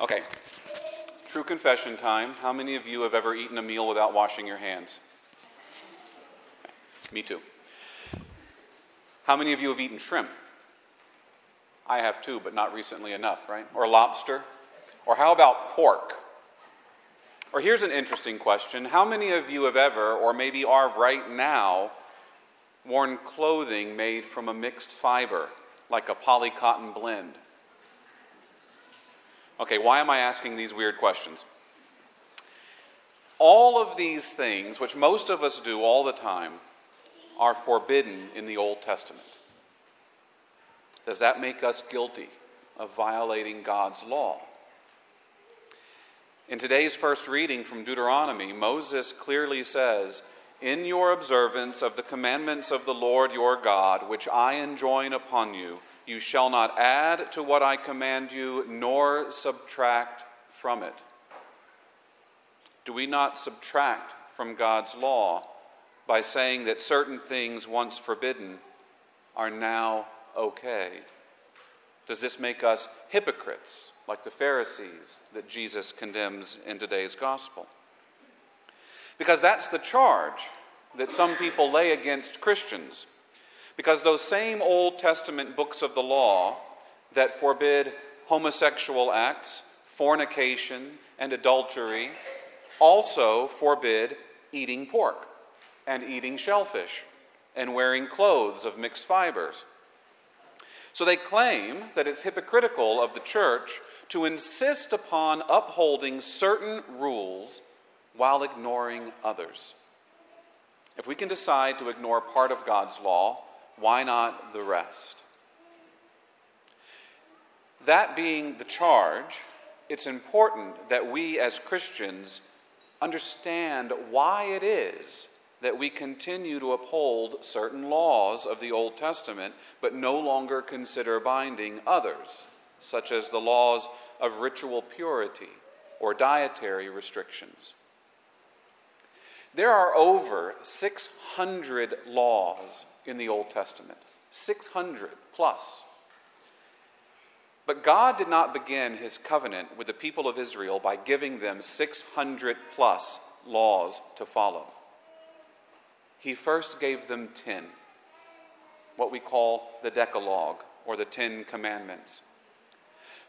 Okay, true confession time. How many of you have ever eaten a meal without washing your hands? Me too. How many of you have eaten shrimp? I have too, but not recently enough, right? Or lobster? Or how about pork? Or here's an interesting question How many of you have ever, or maybe are right now, worn clothing made from a mixed fiber, like a poly cotton blend? Okay, why am I asking these weird questions? All of these things, which most of us do all the time, are forbidden in the Old Testament. Does that make us guilty of violating God's law? In today's first reading from Deuteronomy, Moses clearly says, In your observance of the commandments of the Lord your God, which I enjoin upon you, you shall not add to what I command you, nor subtract from it. Do we not subtract from God's law by saying that certain things once forbidden are now okay? Does this make us hypocrites, like the Pharisees that Jesus condemns in today's gospel? Because that's the charge that some people lay against Christians. Because those same Old Testament books of the law that forbid homosexual acts, fornication, and adultery also forbid eating pork and eating shellfish and wearing clothes of mixed fibers. So they claim that it's hypocritical of the church to insist upon upholding certain rules while ignoring others. If we can decide to ignore part of God's law, why not the rest? That being the charge, it's important that we as Christians understand why it is that we continue to uphold certain laws of the Old Testament, but no longer consider binding others, such as the laws of ritual purity or dietary restrictions. There are over 600 laws in the Old Testament, 600 plus. But God did not begin his covenant with the people of Israel by giving them 600 plus laws to follow he first gave them ten, what we call the Decalogue or the Ten Commandments.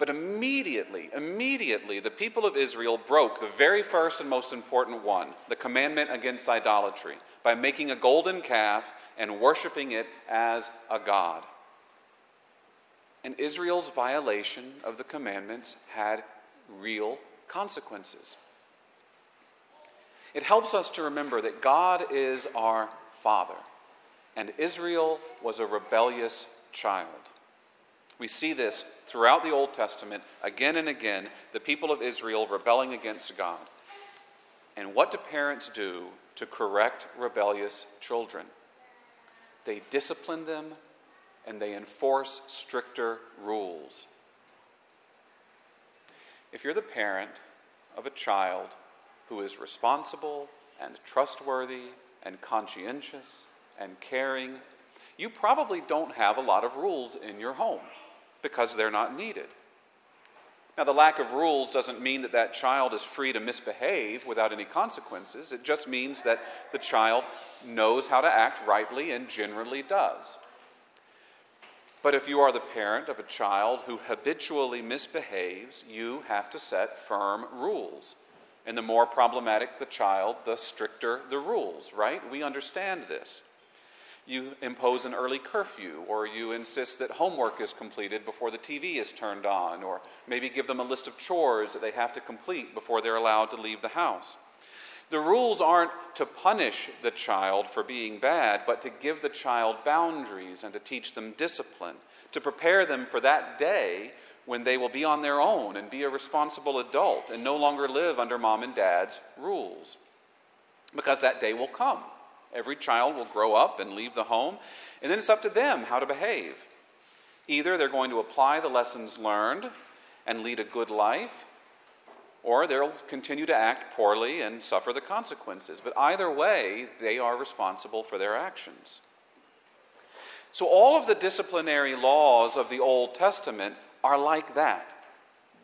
But immediately, immediately, the people of Israel broke the very first and most important one, the commandment against idolatry, by making a golden calf and worshiping it as a god. And Israel's violation of the commandments had real consequences. It helps us to remember that God is our Father, and Israel was a rebellious child. We see this throughout the Old Testament again and again the people of Israel rebelling against God. And what do parents do to correct rebellious children? They discipline them and they enforce stricter rules. If you're the parent of a child who is responsible and trustworthy and conscientious and caring, you probably don't have a lot of rules in your home because they're not needed. Now, the lack of rules doesn't mean that that child is free to misbehave without any consequences. It just means that the child knows how to act rightly and generally does. But if you are the parent of a child who habitually misbehaves, you have to set firm rules. And the more problematic the child, the stricter the rules, right? We understand this. You impose an early curfew, or you insist that homework is completed before the TV is turned on, or maybe give them a list of chores that they have to complete before they're allowed to leave the house. The rules aren't to punish the child for being bad, but to give the child boundaries and to teach them discipline, to prepare them for that day when they will be on their own and be a responsible adult and no longer live under mom and dad's rules. Because that day will come. Every child will grow up and leave the home, and then it's up to them how to behave. Either they're going to apply the lessons learned and lead a good life, or they'll continue to act poorly and suffer the consequences. But either way, they are responsible for their actions. So, all of the disciplinary laws of the Old Testament are like that.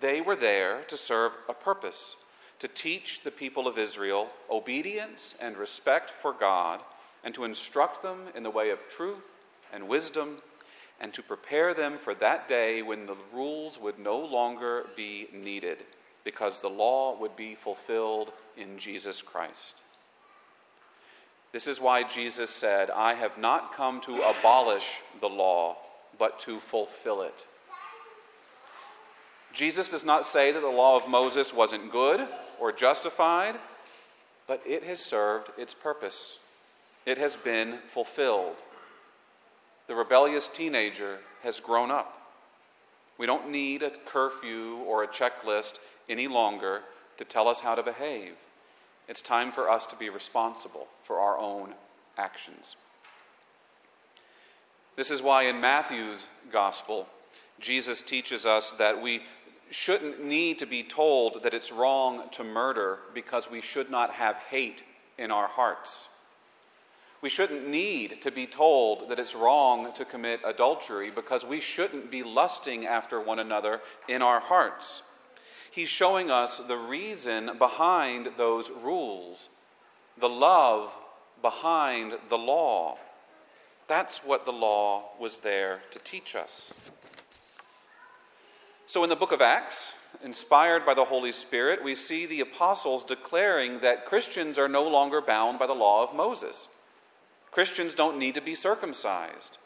they were there to serve a purpose to teach the people of Israel obedience and respect for God, and to instruct them in the way of truth and wisdom, and to prepare them for that day when the rules would no longer be needed, because the law would be fulfilled in Jesus Christ. This is why Jesus said, I have not come to abolish the law, but to fulfill it. Jesus does not say that the law of Moses wasn't good or justified, but it has served its purpose. It has been fulfilled. The rebellious teenager has grown up. We don't need a curfew or a checklist any longer to tell us how to behave. It's time for us to be responsible for our own actions. This is why in Matthew's gospel, Jesus teaches us that we shouldn't need to be told that it's wrong to murder because we should not have hate in our hearts. We shouldn't need to be told that it's wrong to commit adultery because we shouldn't be lusting after one another in our hearts. He's showing us the reason behind those rules, the love behind the law. That's what the law was there to teach us. So, in the book of Acts, inspired by the Holy Spirit, we see the apostles declaring that Christians are no longer bound by the law of Moses. Christians don't need to be circumcised.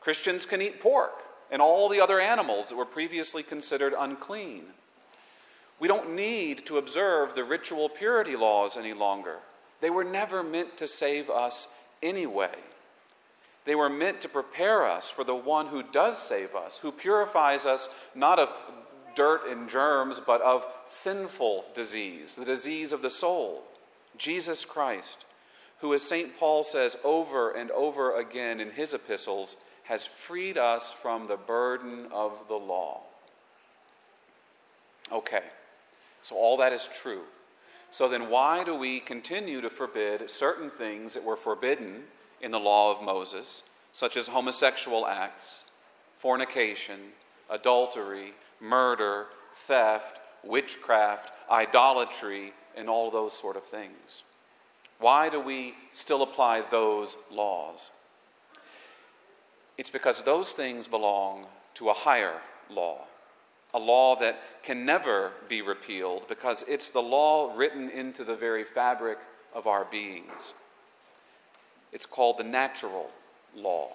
Christians can eat pork and all the other animals that were previously considered unclean. We don't need to observe the ritual purity laws any longer. They were never meant to save us anyway. They were meant to prepare us for the one who does save us, who purifies us not of dirt and germs, but of sinful disease, the disease of the soul. Jesus Christ, who, as St. Paul says over and over again in his epistles, has freed us from the burden of the law. Okay, so all that is true. So then, why do we continue to forbid certain things that were forbidden in the law of Moses, such as homosexual acts, fornication, adultery, murder, theft, witchcraft, idolatry, and all those sort of things. Why do we still apply those laws? It's because those things belong to a higher law, a law that can never be repealed because it's the law written into the very fabric of our beings. It's called the natural law.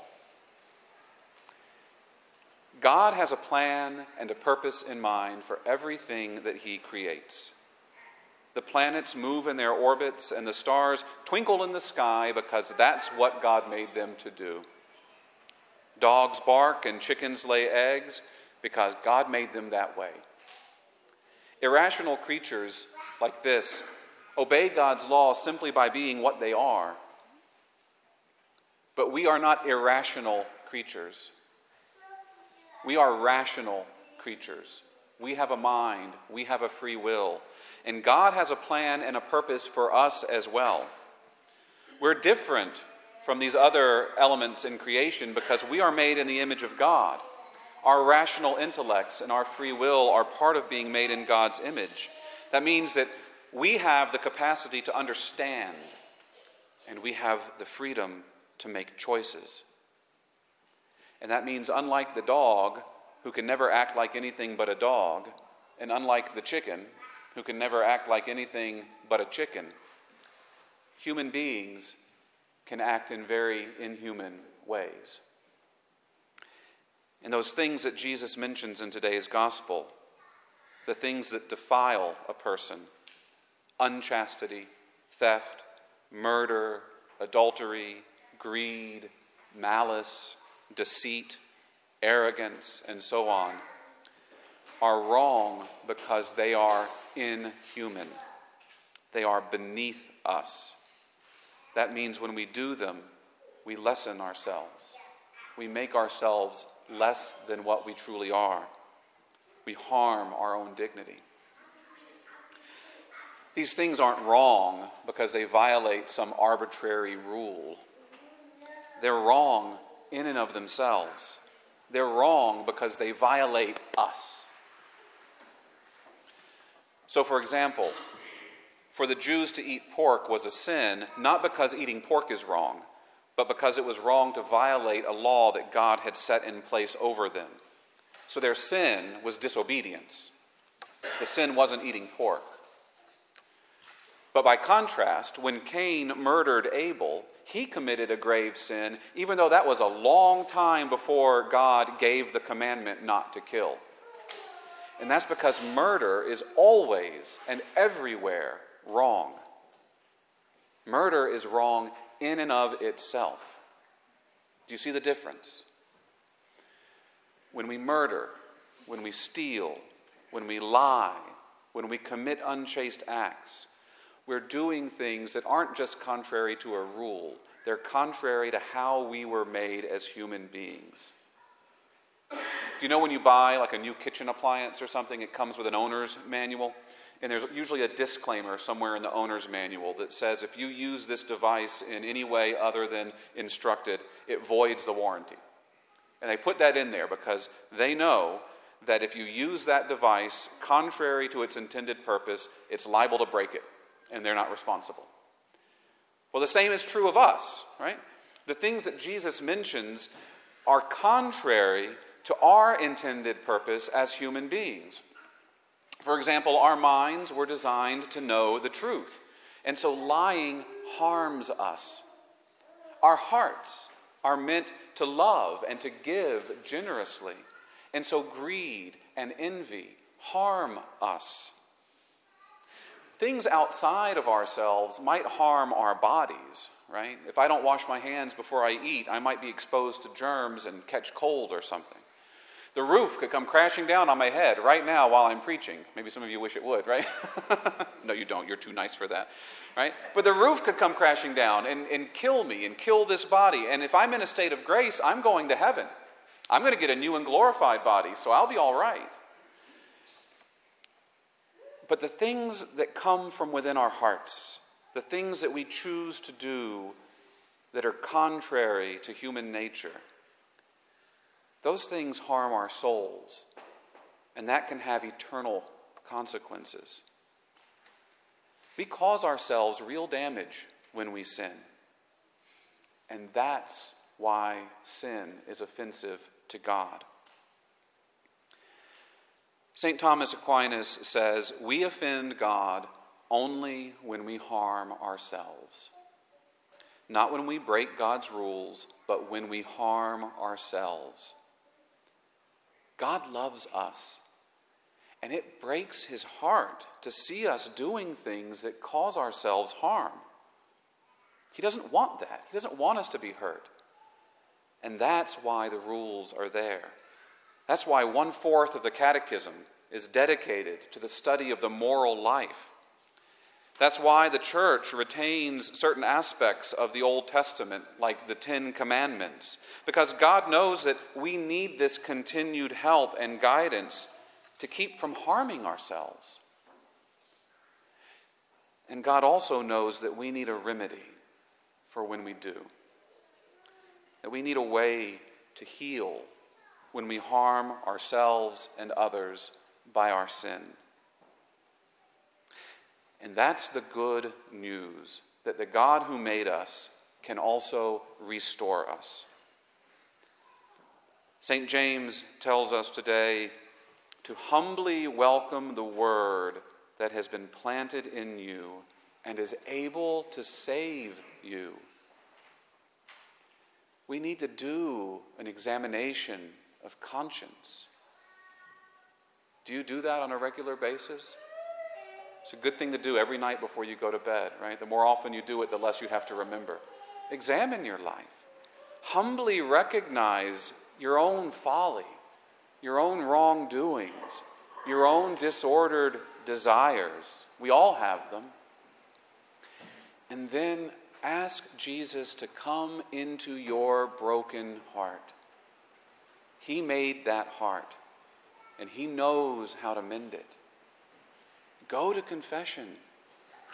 God has a plan and a purpose in mind for everything that He creates. The planets move in their orbits, and the stars twinkle in the sky because that's what God made them to do. Dogs bark and chickens lay eggs because God made them that way. Irrational creatures like this obey God's law simply by being what they are but we are not irrational creatures. We are rational creatures. We have a mind, we have a free will. And God has a plan and a purpose for us as well. We're different from these other elements in creation because we are made in the image of God. Our rational intellects and our free will are part of being made in God's image. That means that we have the capacity to understand and we have the freedom to make choices. And that means, unlike the dog, who can never act like anything but a dog, and unlike the chicken, who can never act like anything but a chicken, human beings can act in very inhuman ways. And those things that Jesus mentions in today's gospel, the things that defile a person unchastity, theft, murder, adultery, greed, malice, deceit, arrogance, and so on, are wrong because they are inhuman. They are beneath us. That means when we do them, we lessen ourselves. We make ourselves less than what we truly are. We harm our own dignity. These things aren't wrong because they violate some arbitrary rule they're wrong in and of themselves. They're wrong because they violate us. So, for example, for the Jews to eat pork was a sin, not because eating pork is wrong, but because it was wrong to violate a law that God had set in place over them. So their sin was disobedience. The sin wasn't eating pork. But by contrast, when Cain murdered Abel, he committed a grave sin, even though that was a long time before God gave the commandment not to kill. And that's because murder is always and everywhere wrong. Murder is wrong in and of itself. Do you see the difference? When we murder, when we steal, when we lie, when we commit unchaste acts, we're doing things that aren't just contrary to a rule, they're contrary to how we were made as human beings. Do you know when you buy like a new kitchen appliance or something, it comes with an owner's manual? And there's usually a disclaimer somewhere in the owner's manual that says if you use this device in any way other than instructed, it voids the warranty. And they put that in there because they know that if you use that device contrary to its intended purpose, it's liable to break it, and they're not responsible. Well, the same is true of us, right? The things that Jesus mentions are contrary to our intended purpose as human beings. For example, our minds were designed to know the truth, and so lying harms us. Our hearts are meant to love and to give generously, and so greed and envy harm us. Things outside of ourselves might harm our bodies, right? If I don't wash my hands before I eat, I might be exposed to germs and catch cold or something. The roof could come crashing down on my head right now while I'm preaching. Maybe some of you wish it would, right? no, you don't. You're too nice for that, right? But the roof could come crashing down and, and kill me and kill this body. And if I'm in a state of grace, I'm going to heaven. I'm going to get a new and glorified body, so I'll be all right. But the things that come from within our hearts, the things that we choose to do that are contrary to human nature, those things harm our souls, and that can have eternal consequences. We cause ourselves real damage when we sin. And that's why sin is offensive to God. St. Thomas Aquinas says, We offend God only when we harm ourselves. Not when we break God's rules, but when we harm ourselves. God loves us. And it breaks his heart to see us doing things that cause ourselves harm. He doesn't want that. He doesn't want us to be hurt. And that's why the rules are there. That's why one fourth of the catechism is dedicated to the study of the moral life. That's why the church retains certain aspects of the Old Testament, like the Ten Commandments, because God knows that we need this continued help and guidance to keep from harming ourselves. And God also knows that we need a remedy for when we do, that we need a way to heal when we harm ourselves and others by our sin. And that's the good news that the God who made us can also restore us. St. James tells us today to humbly welcome the word that has been planted in you and is able to save you. We need to do an examination of conscience. Do you do that on a regular basis? It's a good thing to do every night before you go to bed, right? The more often you do it, the less you have to remember. Examine your life. Humbly recognize your own folly, your own wrongdoings, your own disordered desires. We all have them. And then ask Jesus to come into your broken heart. He made that heart, and He knows how to mend it. Go to confession.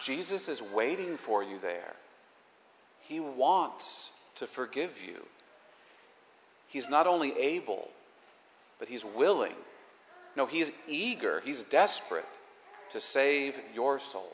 Jesus is waiting for you there. He wants to forgive you. He's not only able, but he's willing. No, he's eager, he's desperate to save your soul.